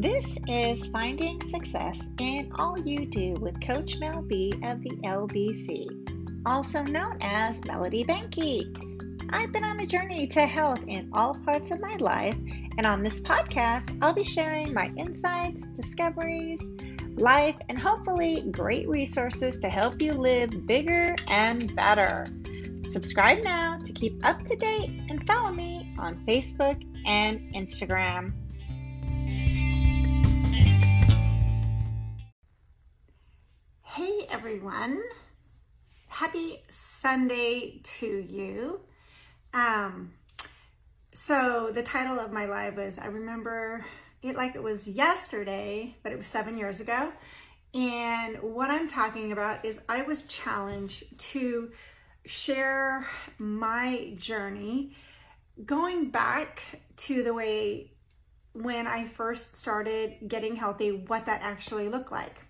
This is Finding Success in All You Do with Coach Mel B of the LBC, also known as Melody Banky. I've been on a journey to health in all parts of my life, and on this podcast, I'll be sharing my insights, discoveries, life, and hopefully great resources to help you live bigger and better. Subscribe now to keep up to date and follow me on Facebook and Instagram. Everyone, happy Sunday to you. Um, so the title of my live was I remember it like it was yesterday, but it was seven years ago. And what I'm talking about is I was challenged to share my journey going back to the way when I first started getting healthy, what that actually looked like.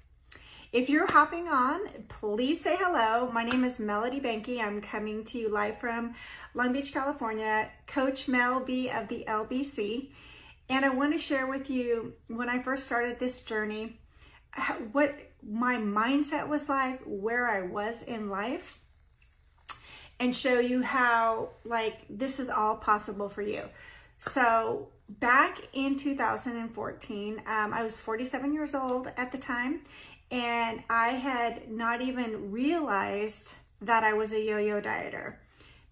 If you're hopping on, please say hello. My name is Melody Banky. I'm coming to you live from Long Beach, California, Coach Mel B of the LBC. And I want to share with you when I first started this journey, what my mindset was like, where I was in life, and show you how like this is all possible for you. So back in 2014, um, I was 47 years old at the time, and I had not even realized that I was a yo-yo dieter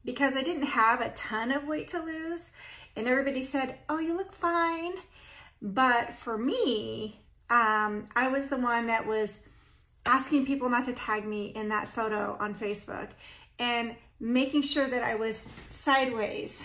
because I didn't have a ton of weight to lose. And everybody said, oh, you look fine. But for me, um, I was the one that was asking people not to tag me in that photo on Facebook and making sure that I was sideways.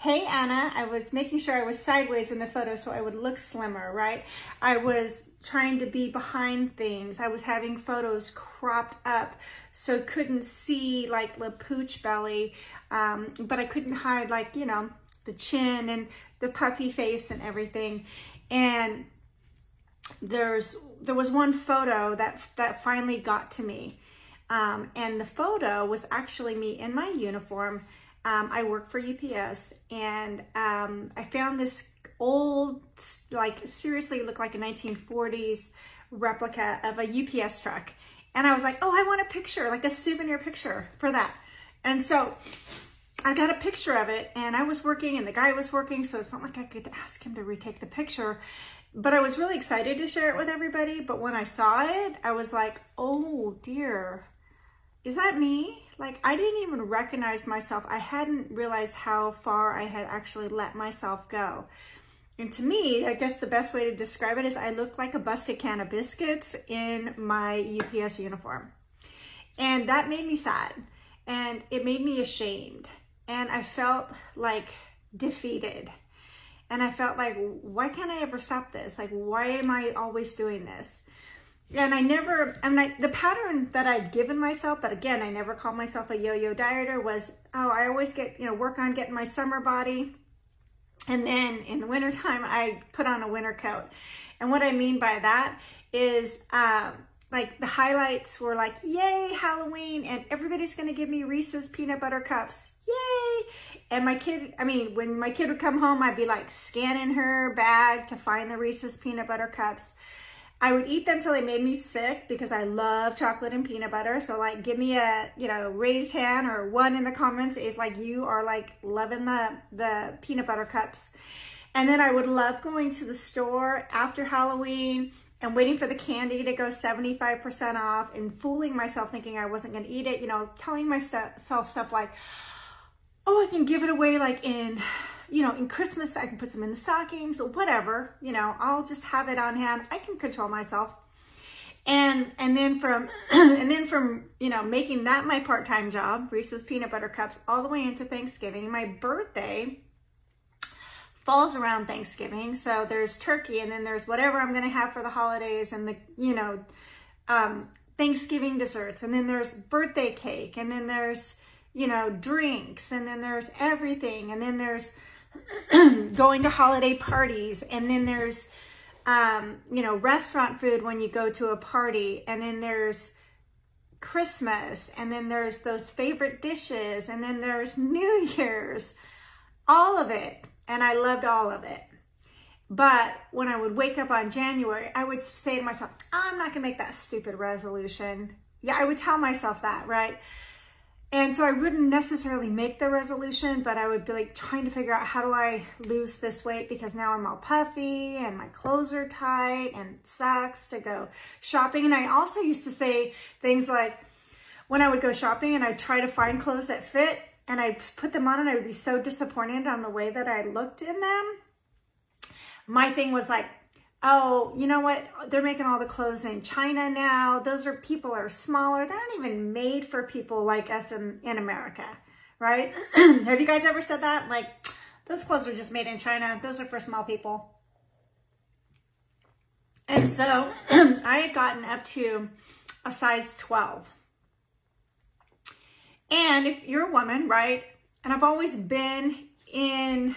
Hey, Anna, I was making sure I was sideways in the photo so I would look slimmer, right? I was trying to be behind things. I was having photos cropped up so couldn't see like the pooch belly, um, but I couldn't hide like, you know, the chin and the puffy face and everything. And there's there was one photo that that finally got to me. Um, and the photo was actually me in my uniform. Um, I work for UPS and um, I found this old, like seriously looked like a 1940s replica of a UPS truck. And I was like, oh, I want a picture, like a souvenir picture for that. And so I got a picture of it and I was working and the guy was working. So it's not like I could ask him to retake the picture, but I was really excited to share it with everybody. But when I saw it, I was like, oh dear, is that me? Like I didn't even recognize myself. I hadn't realized how far I had actually let myself go. And to me, I guess the best way to describe it is I looked like a busted can of biscuits in my UPS uniform. And that made me sad and it made me ashamed. And I felt like defeated. And I felt like, why can't I ever stop this? Like, why am I always doing this? And I never, mean, I, the pattern that I'd given myself, but again, I never called myself a yo-yo dieter was, oh, I always get, you know, work on getting my summer body and then in the wintertime, I put on a winter coat. And what I mean by that is um, like the highlights were like, yay, Halloween, and everybody's gonna give me Reese's peanut butter cups, yay. And my kid, I mean, when my kid would come home, I'd be like scanning her bag to find the Reese's peanut butter cups. I would eat them till they made me sick because I love chocolate and peanut butter. So like give me a, you know, raised hand or one in the comments if like you are like loving the, the peanut butter cups. And then I would love going to the store after Halloween and waiting for the candy to go 75% off and fooling myself thinking I wasn't going to eat it, you know, telling myself stuff like, oh, I can give it away like in you know, in Christmas, I can put some in the stockings or whatever, you know, I'll just have it on hand. I can control myself. And, and then from, and then from, you know, making that my part-time job, Reese's Peanut Butter Cups, all the way into Thanksgiving, my birthday falls around Thanksgiving. So there's turkey and then there's whatever I'm going to have for the holidays and the, you know, um, Thanksgiving desserts. And then there's birthday cake and then there's, you know, drinks and then there's everything. And then there's, going to holiday parties and then there's um, you know restaurant food when you go to a party and then there's Christmas and then there's those favorite dishes and then there's New Year's all of it and I loved all of it But when I would wake up on January, I would say to myself, I'm not going to make that stupid resolution. Yeah, I would tell myself that, right? And so I wouldn't necessarily make the resolution, but I would be like trying to figure out how do I lose this weight because now I'm all puffy and my clothes are tight and it sucks to go shopping. And I also used to say things like when I would go shopping and I'd try to find clothes that fit and I'd put them on and I would be so disappointed on the way that I looked in them. My thing was like, oh, you know what? They're making all the clothes in China now. Those are people are smaller. They're not even made for people like us in, in America, right? Have you guys ever said that? Like, those clothes are just made in China. Those are for small people. And so I had gotten up to a size 12. And if you're a woman, right? And I've always been in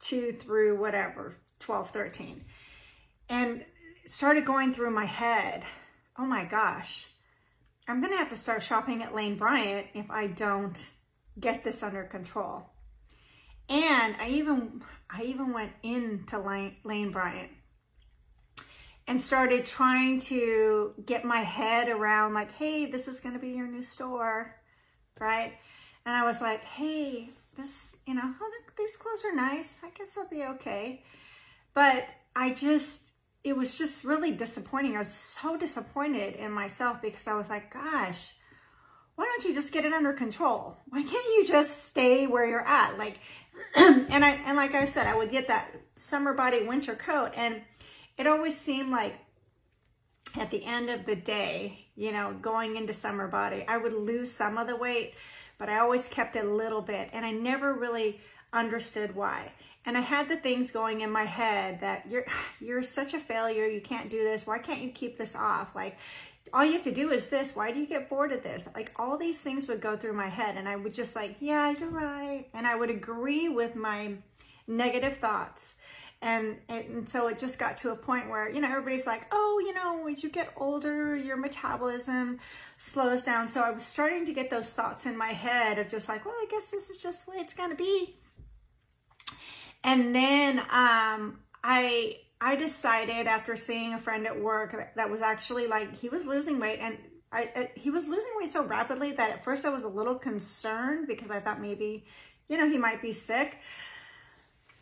two through whatever, 12, 13 and started going through my head, oh my gosh, I'm going to have to start shopping at Lane Bryant if I don't get this under control. And I even I even went into Lane, Lane Bryant and started trying to get my head around like, hey, this is going to be your new store, right? And I was like, hey, this, you know, oh, these clothes are nice. I guess I'll be okay. But I just, it was just really disappointing. I was so disappointed in myself because I was like, gosh, why don't you just get it under control? Why can't you just stay where you're at? Like, and I, and like I said, I would get that summer body winter coat and it always seemed like at the end of the day, you know, going into summer body, I would lose some of the weight, but I always kept a little bit and I never really understood why. And I had the things going in my head that you're you're such a failure, you can't do this. Why can't you keep this off? Like all you have to do is this. Why do you get bored of this? Like all these things would go through my head and I would just like, yeah, you're right. And I would agree with my negative thoughts. And, and so it just got to a point where, you know, everybody's like, oh, you know, as you get older, your metabolism slows down. So I was starting to get those thoughts in my head of just like, well, I guess this is just the way it's going to be. And then um, I I decided after seeing a friend at work that, that was actually like he was losing weight and I, I, he was losing weight so rapidly that at first I was a little concerned because I thought maybe you know he might be sick.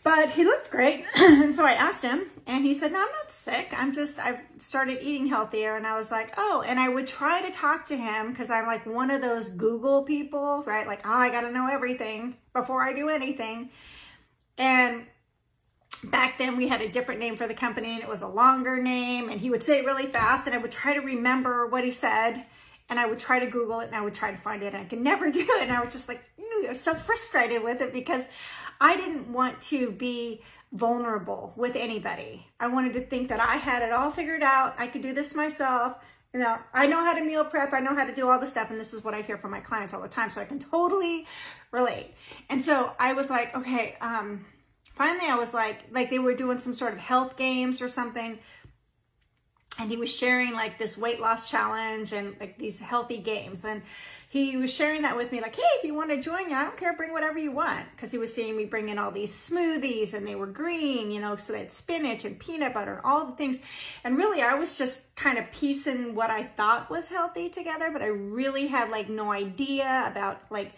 But he looked great. and so I asked him and he said, no, I'm not sick. I'm just, I've started eating healthier. And I was like, oh, and I would try to talk to him because I'm like one of those Google people, right? Like, oh, I got to know everything before I do anything. And back then we had a different name for the company and it was a longer name and he would say it really fast and I would try to remember what he said and I would try to Google it and I would try to find it and I could never do it. And I was just like, I was so frustrated with it because I didn't want to be vulnerable with anybody. I wanted to think that I had it all figured out. I could do this myself. You know, I know how to meal prep. I know how to do all the stuff. And this is what I hear from my clients all the time. So I can totally relate. And so I was like, okay, um, finally I was like, like they were doing some sort of health games or something. And he was sharing like this weight loss challenge and like these healthy games. And he was sharing that with me like, hey, if you want to join, I don't care, bring whatever you want. Because he was seeing me bring in all these smoothies and they were green, you know, so they had spinach and peanut butter, all the things. And really, I was just kind of piecing what I thought was healthy together, but I really had like no idea about like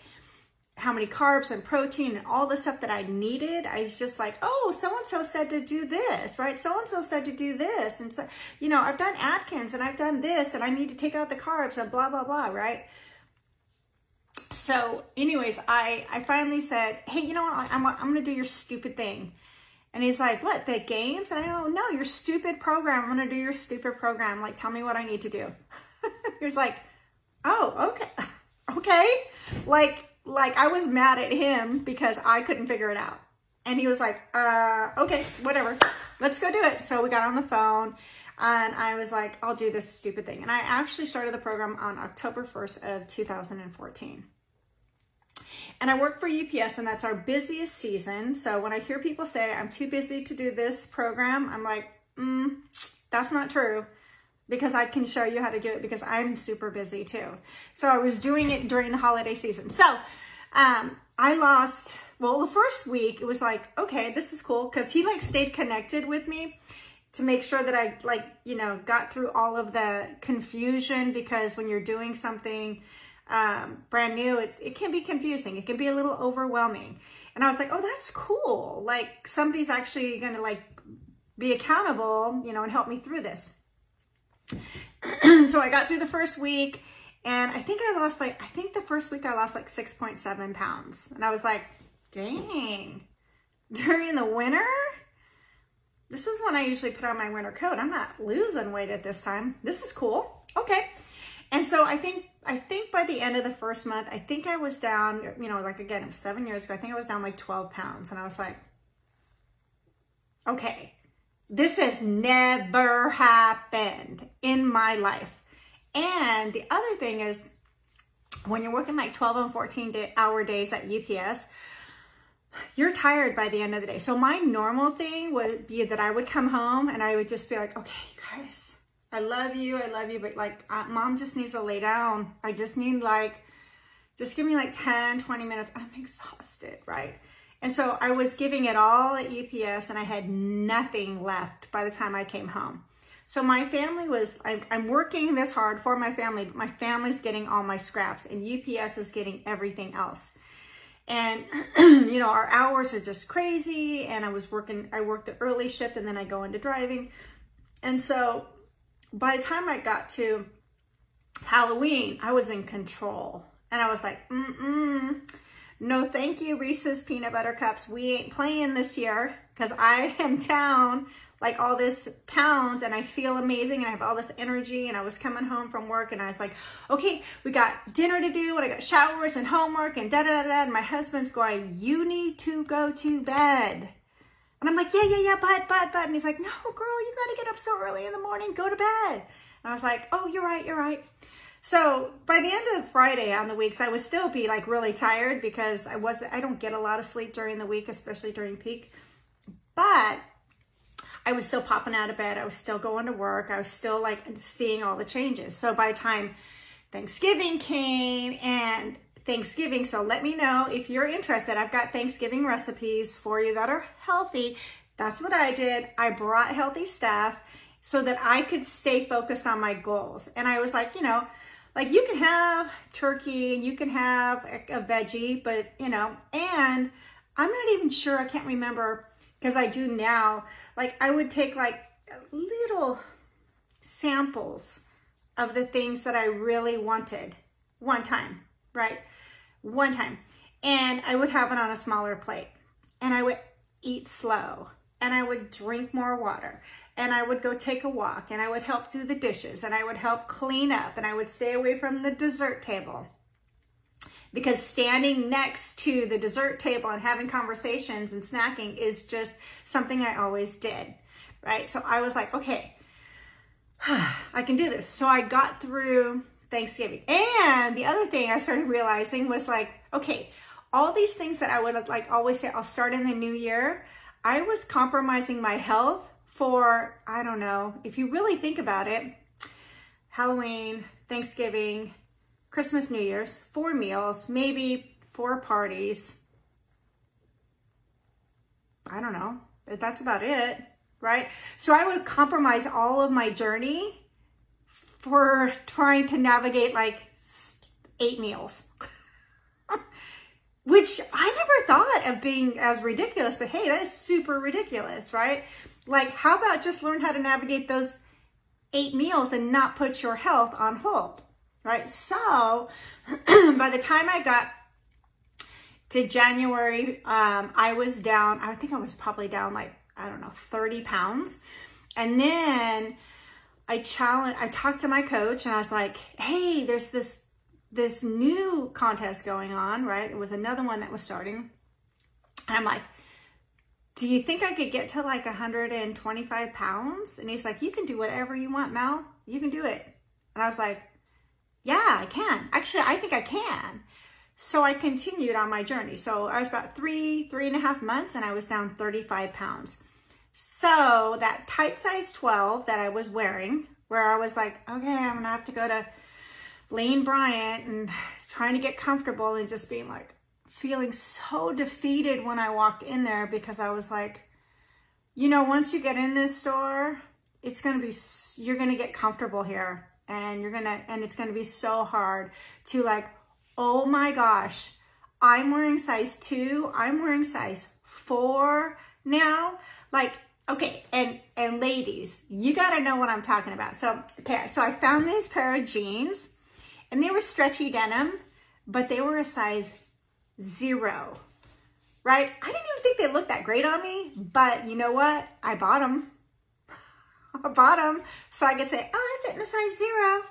how many carbs and protein and all the stuff that I needed. I was just like, oh, so-and-so said to do this, right? So-and-so said to do this. And so, you know, I've done Atkins and I've done this and I need to take out the carbs and blah, blah, blah, right? So anyways, I, I finally said, hey, you know what? I'm, I'm going to do your stupid thing. And he's like, what, the games? And I go, no, your stupid program. I'm going to do your stupid program. Like, tell me what I need to do. he was like, oh, okay. Okay. Like, like I was mad at him because I couldn't figure it out. And he was like, uh, okay, whatever, let's go do it. So we got on the phone and I was like, I'll do this stupid thing. And I actually started the program on October 1st of 2014. And I work for UPS and that's our busiest season. So when I hear people say, I'm too busy to do this program, I'm like, mm, that's not true because I can show you how to do it because I'm super busy too. So I was doing it during the holiday season. So um, I lost well, the first week it was like, okay, this is cool. Cause he like stayed connected with me to make sure that I like, you know, got through all of the confusion because when you're doing something um, brand new, it's, it can be confusing. It can be a little overwhelming. And I was like, oh, that's cool. Like somebody's actually going to like be accountable, you know, and help me through this. so I got through the first week and I think I lost like, I think the first week I lost like 6.7 pounds. And I was like, dang, during the winter? This is when I usually put on my winter coat. I'm not losing weight at this time. This is cool. Okay. And so I think, I think by the end of the first month, I think I was down, you know, like again, it was seven years ago. I think I was down like 12 pounds and I was like, okay, this has never happened in my life. And the other thing is when you're working like 12 and 14 day, hour days at UPS, you're tired by the end of the day. So my normal thing would be that I would come home and I would just be like, okay, you guys, I love you. I love you. But like uh, mom just needs to lay down. I just need like, just give me like 10, 20 minutes. I'm exhausted, right? And so I was giving it all at UPS and I had nothing left by the time I came home. So my family was, I'm, working this hard for my family, but my family's getting all my scraps and UPS is getting everything else. And, you know, our hours are just crazy. And I was working, I worked the early shift and then I go into driving. And so by the time I got to Halloween, I was in control. And I was like, mm-mm, no thank you, Reese's Peanut Butter Cups. We ain't playing this year because I am down like all this pounds and I feel amazing and I have all this energy and I was coming home from work and I was like, okay, we got dinner to do and I got showers and homework and da da da da. And my husband's going, you need to go to bed. And I'm like, yeah, yeah, yeah, but, but, but. And he's like, no, girl, you got to get up so early in the morning, go to bed. And I was like, oh, you're right, you're right. So by the end of Friday on the weeks, I would still be like really tired because I wasn't, I don't get a lot of sleep during the week, especially during peak. But I was still popping out of bed. I was still going to work. I was still like seeing all the changes. So by the time Thanksgiving came and Thanksgiving. So let me know if you're interested. I've got Thanksgiving recipes for you that are healthy. That's what I did. I brought healthy stuff so that I could stay focused on my goals. And I was like, you know, like you can have turkey and you can have a, a veggie, but you know, and I'm not even sure, I can't remember because I do now, like I would take like little samples of the things that I really wanted one time, right? One time. And I would have it on a smaller plate and I would eat slow and I would drink more water and I would go take a walk and I would help do the dishes and I would help clean up and I would stay away from the dessert table because standing next to the dessert table and having conversations and snacking is just something I always did, right? So I was like, okay, I can do this. So I got through Thanksgiving. And the other thing I started realizing was like, okay, all these things that I would like always say, I'll start in the new year. I was compromising my health for, I don't know, if you really think about it, Halloween, Thanksgiving, Christmas, New Year's, four meals, maybe four parties. I don't know. That's about it, right? So I would compromise all of my journey for trying to navigate like eight meals. Which I never thought of being as ridiculous, but hey, that is super ridiculous, right? Like, how about just learn how to navigate those eight meals and not put your health on hold? right? So by the time I got to January, um, I was down, I think I was probably down like, I don't know, 30 pounds. And then I challenged, I talked to my coach and I was like, hey, there's this, this new contest going on, right? It was another one that was starting. And I'm like, do you think I could get to like 125 pounds? And he's like, you can do whatever you want, Mel. You can do it. And I was like, yeah, I can. Actually, I think I can. So I continued on my journey. So I was about three, three and a half months and I was down 35 pounds. So that tight size 12 that I was wearing, where I was like, okay, I'm gonna have to go to Lane Bryant and trying to get comfortable and just being like, feeling so defeated when I walked in there because I was like, you know, once you get in this store, it's going to be, you're going to get comfortable here and you're going to, and it's going to be so hard to like, oh my gosh, I'm wearing size two, I'm wearing size four now. Like, okay, and, and ladies, you got to know what I'm talking about. So, okay, so I found these pair of jeans and they were stretchy denim, but they were a size zero, right? I didn't even think they looked that great on me, but you know what? I bought them. I bought them so I could say, oh, I fit in a size zero.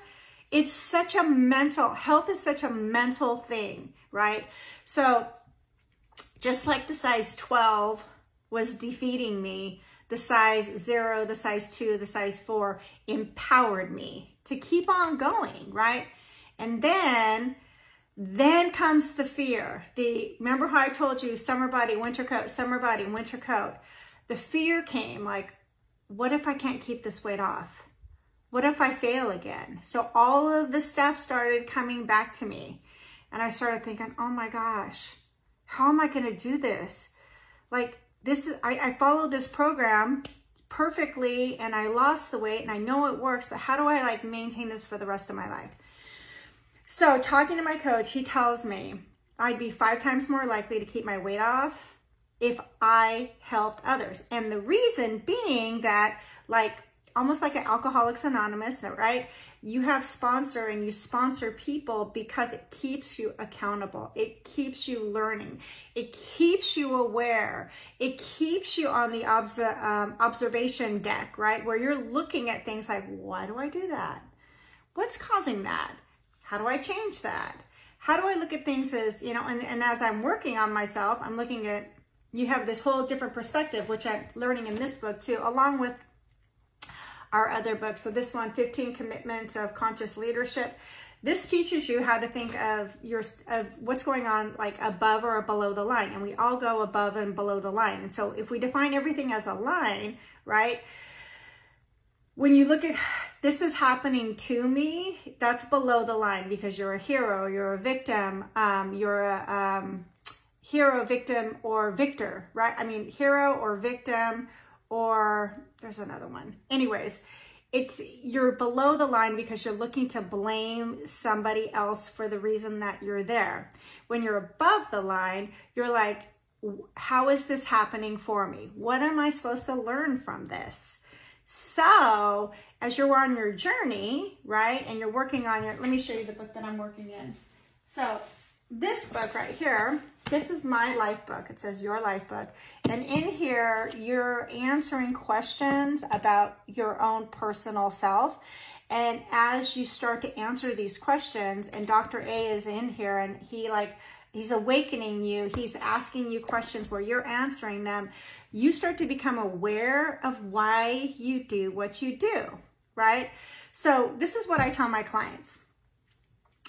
It's such a mental, health is such a mental thing, right? So just like the size 12 was defeating me, the size zero, the size two, the size four empowered me to keep on going, right? And then then comes the fear. The remember how I told you summer body, winter coat, summer body, winter coat. The fear came like, what if I can't keep this weight off? What if I fail again? So all of the stuff started coming back to me. And I started thinking, oh my gosh, how am I going to do this? Like this is, I, I followed this program perfectly and I lost the weight and I know it works, but how do I like maintain this for the rest of my life? So talking to my coach, he tells me I'd be five times more likely to keep my weight off if I helped others. And the reason being that like almost like an Alcoholics Anonymous, right? You have sponsor and you sponsor people because it keeps you accountable. It keeps you learning. It keeps you aware. It keeps you on the um, observation deck, right? Where you're looking at things like, why do I do that? What's causing that? How do I change that? How do I look at things as, you know, and, and as I'm working on myself, I'm looking at, you have this whole different perspective, which I'm learning in this book too, along with our other books. So this one, 15 Commitments of Conscious Leadership. This teaches you how to think of your of what's going on like above or below the line. And we all go above and below the line. And so if we define everything as a line, right? When you look at this is happening to me, that's below the line because you're a hero, you're a victim, um, you're a um, hero, victim, or victor, right? I mean, hero or victim, or there's another one. Anyways, it's you're below the line because you're looking to blame somebody else for the reason that you're there. When you're above the line, you're like, how is this happening for me? What am I supposed to learn from this? So as you're on your journey, right, and you're working on your, let me show you the book that I'm working in. So this book right here, this is my life book. It says your life book. And in here, you're answering questions about your own personal self. And as you start to answer these questions, and Dr. A is in here and he like, he's awakening you. He's asking you questions where you're answering them you start to become aware of why you do what you do, right? So this is what I tell my clients.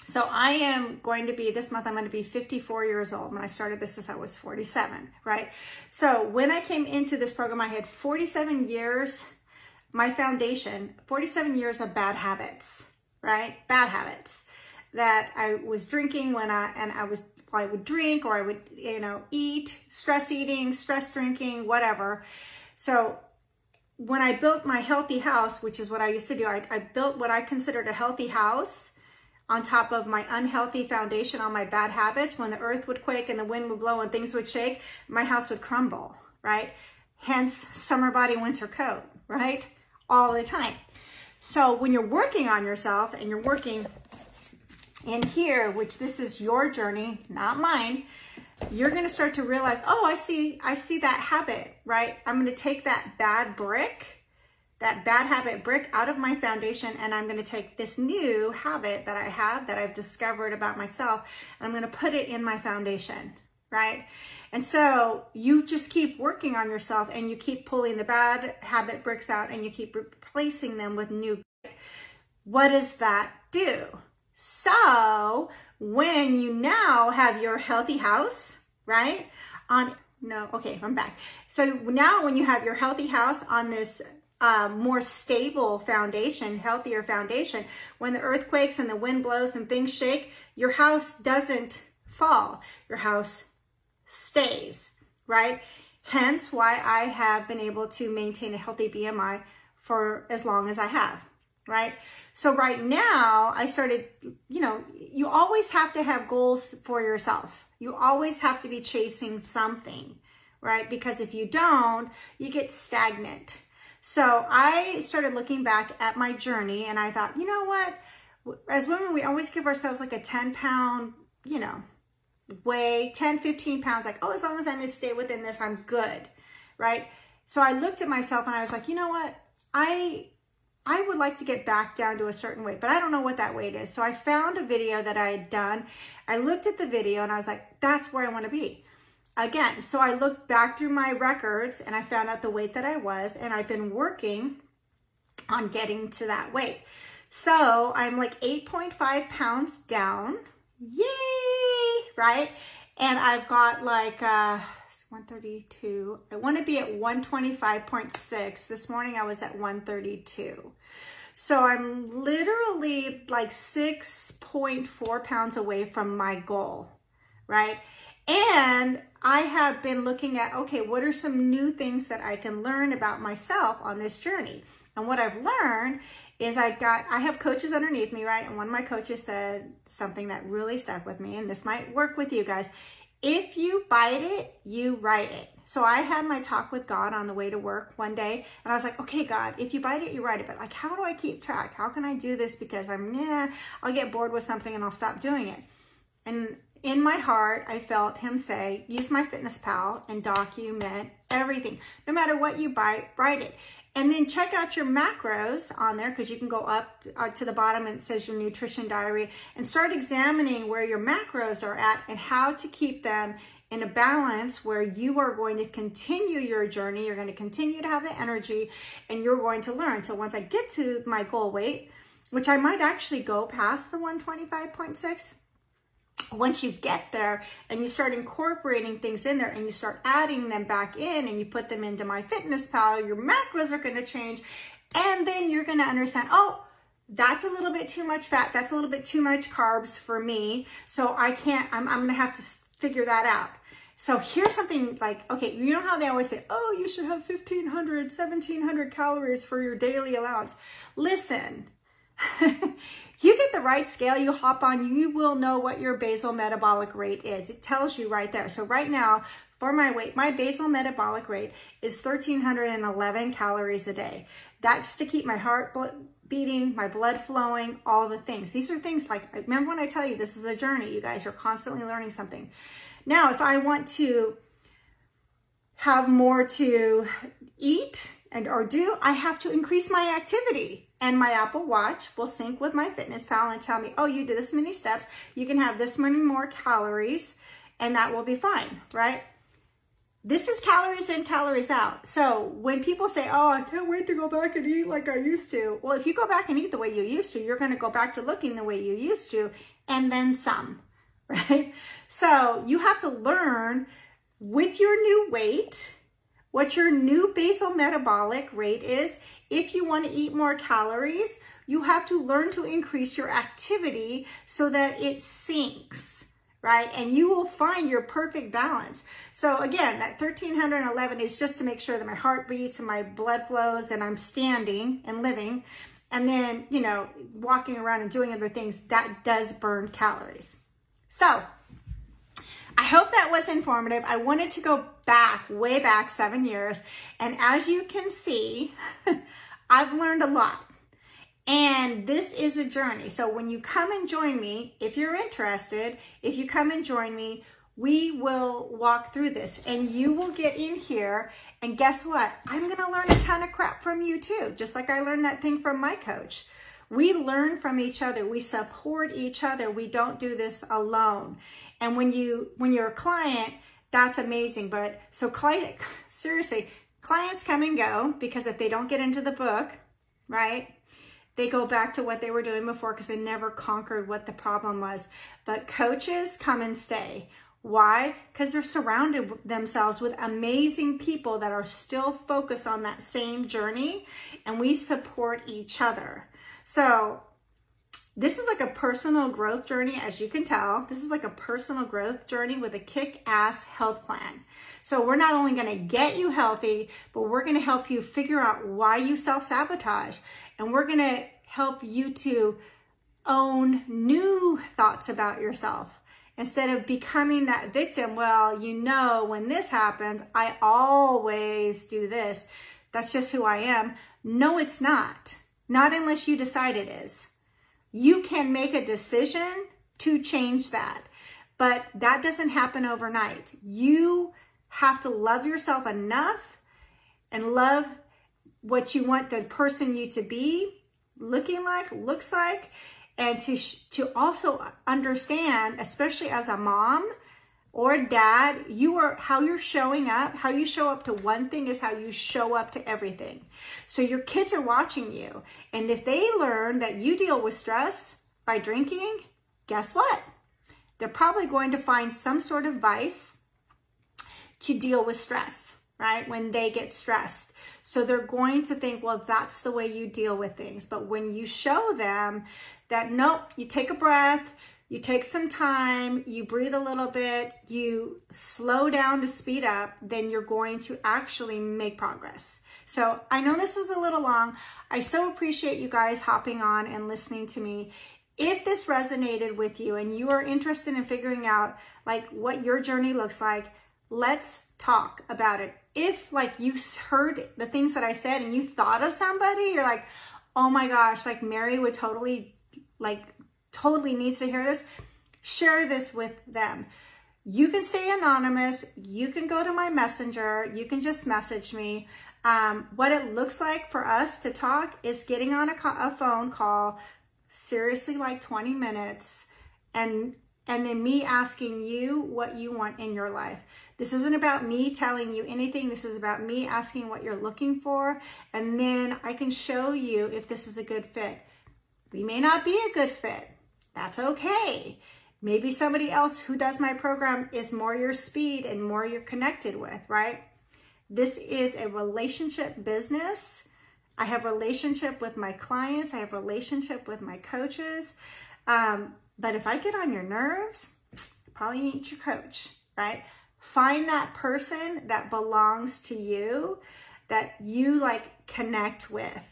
So I am going to be, this month I'm going to be 54 years old. When I started this as I was 47, right? So when I came into this program, I had 47 years, my foundation, 47 years of bad habits, right? Bad habits that I was drinking when I, and I was I would drink or I would, you know, eat, stress eating, stress drinking, whatever. So when I built my healthy house, which is what I used to do, I, I built what I considered a healthy house on top of my unhealthy foundation on my bad habits. When the earth would quake and the wind would blow and things would shake, my house would crumble, right? Hence summer body, winter coat, right? All the time. So when you're working on yourself and you're working in here, which this is your journey, not mine, you're going to start to realize, oh, I see, I see that habit, right? I'm going to take that bad brick, that bad habit brick out of my foundation, and I'm going to take this new habit that I have that I've discovered about myself, and I'm going to put it in my foundation, right? And so you just keep working on yourself and you keep pulling the bad habit bricks out and you keep replacing them with new. What does that do? So when you now have your healthy house, right? On, no, okay, I'm back. So now when you have your healthy house on this um, more stable foundation, healthier foundation, when the earthquakes and the wind blows and things shake, your house doesn't fall. Your house stays, right? Hence why I have been able to maintain a healthy BMI for as long as I have, right? So right now I started, you know, you always have to have goals for yourself. You always have to be chasing something, right? Because if you don't, you get stagnant. So I started looking back at my journey and I thought, you know what? As women, we always give ourselves like a 10 pound, you know, weigh 10, 15 pounds, like, oh, as long as I stay within this, I'm good, right? So I looked at myself and I was like, you know what? I I would like to get back down to a certain weight, but I don't know what that weight is. So I found a video that I had done. I looked at the video and I was like, that's where I want to be. Again, so I looked back through my records and I found out the weight that I was and I've been working on getting to that weight. So I'm like 8.5 pounds down. Yay! Right? And I've got like, uh, 132. I want to be at 125.6. This morning I was at 132. So I'm literally like 6.4 pounds away from my goal, right? And I have been looking at, okay, what are some new things that I can learn about myself on this journey? And what I've learned is I got, I have coaches underneath me, right? And one of my coaches said something that really stuck with me, and this might work with you guys, if you bite it, you write it. So I had my talk with God on the way to work one day, and I was like, okay, God, if you bite it, you write it. But like, how do I keep track? How can I do this? Because I'm, yeah, I'll get bored with something and I'll stop doing it. And in my heart, I felt him say, use MyFitnessPal and document everything. No matter what you bite, write it. And then check out your macros on there because you can go up uh, to the bottom and it says your nutrition diary and start examining where your macros are at and how to keep them in a balance where you are going to continue your journey. You're going to continue to have the energy and you're going to learn. So once I get to my goal weight, which I might actually go past the 125.6, once you get there and you start incorporating things in there and you start adding them back in and you put them into my fitness MyFitnessPal, your macros are going to change. And then you're going to understand, oh, that's a little bit too much fat. That's a little bit too much carbs for me. So I can't, I'm, I'm going to have to figure that out. So here's something like, okay, you know how they always say, oh, you should have 1500, 1700 calories for your daily allowance. Listen, you get the right scale you hop on, you will know what your basal metabolic rate is. It tells you right there. So right now, for my weight, my basal metabolic rate is 1,311 calories a day. That's to keep my heart beating, my blood flowing, all the things. These are things like, remember when I tell you this is a journey, you guys, you're constantly learning something. Now, if I want to have more to eat and or do, I have to increase my activity and my Apple Watch will sync with MyFitnessPal and tell me, oh, you did this many steps, you can have this many more calories, and that will be fine, right? This is calories in, calories out. So when people say, oh, I can't wait to go back and eat like I used to. Well, if you go back and eat the way you used to, you're going to go back to looking the way you used to and then some, right? So you have to learn with your new weight, what your new basal metabolic rate is. If you want to eat more calories, you have to learn to increase your activity so that it syncs, right? And you will find your perfect balance. So again, that 1311 is just to make sure that my heart beats and my blood flows and I'm standing and living. And then, you know, walking around and doing other things, that does burn calories. So I hope that was informative. I wanted to go back, way back seven years. And as you can see, I've learned a lot. And this is a journey. So when you come and join me, if you're interested, if you come and join me, we will walk through this and you will get in here and guess what? I'm going to learn a ton of crap from you too, just like I learned that thing from my coach. We learn from each other. We support each other. We don't do this alone. And when you when you're a client, that's amazing. But so client seriously, clients come and go because if they don't get into the book, right? They go back to what they were doing before because they never conquered what the problem was. But coaches come and stay. Why? Because they're surrounded themselves with amazing people that are still focused on that same journey and we support each other. So this is like a personal growth journey, as you can tell. This is like a personal growth journey with a kick ass health plan. So we're not only to get you healthy, but we're to help you figure out why you self sabotage. And we're to help you to own new thoughts about yourself. Instead of becoming that victim, well, you know, when this happens, I always do this. That's just who I am. No, it's not. Not unless you decide it is. You can make a decision to change that, but that doesn't happen overnight. You have to love yourself enough and love what you want the person you to be looking like, looks like, and to, to also understand, especially as a mom or dad, you are, how you're showing up, how you show up to one thing is how you show up to everything. So your kids are watching you. And if they learn that you deal with stress by drinking, guess what? They're probably going to find some sort of vice to deal with stress, right? When they get stressed. So they're going to think, well, that's the way you deal with things. But when you show them that, nope, you take a breath, you take some time, you breathe a little bit, you slow down to speed up, then you're going to actually make progress. So I know this was a little long. I so appreciate you guys hopping on and listening to me. If this resonated with you and you are interested in figuring out like what your journey looks like, let's talk about it. If like you heard the things that I said and you thought of somebody, you're like, oh my gosh, like Mary would totally, like totally needs to hear this, share this with them. You can stay anonymous. You can go to my messenger. You can just message me. Um, what it looks like for us to talk is getting on a, a phone call, seriously like 20 minutes, and and then me asking you what you want in your life. This isn't about me telling you anything. This is about me asking what you're looking for. And then I can show you if this is a good fit. We may not be a good fit. That's okay. Maybe somebody else who does my program is more your speed and more you're connected with, right? This is a relationship business. I have relationship with my clients. I have relationship with my coaches. Um, but if I get on your nerves, probably ain't your coach, right? Find that person that belongs to you, that you like connect with.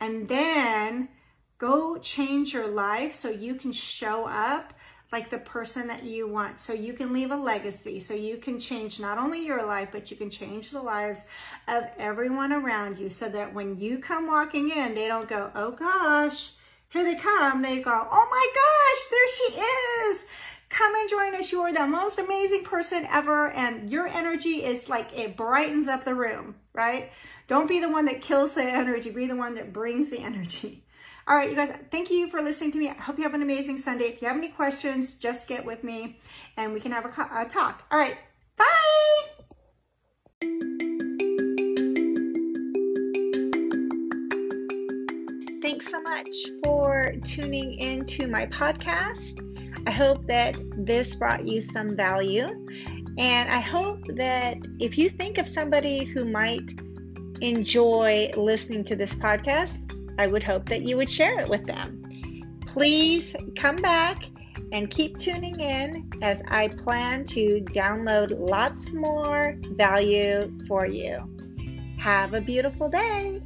And then go change your life so you can show up like the person that you want. So you can leave a legacy. So you can change not only your life, but you can change the lives of everyone around you so that when you come walking in, they don't go, oh gosh, here they come. They go, oh my gosh, there she is. Come and join us. You're the most amazing person ever. And your energy is like, it brightens up the room, right? Don't be the one that kills the energy. Be the one that brings the energy. All right, you guys, thank you for listening to me. I hope you have an amazing Sunday. If you have any questions, just get with me and we can have a, a talk. All right, bye. Thanks so much for tuning into my podcast. I hope that this brought you some value. And I hope that if you think of somebody who might enjoy listening to this podcast, I would hope that you would share it with them. Please come back and keep tuning in as I plan to download lots more value for you. Have a beautiful day.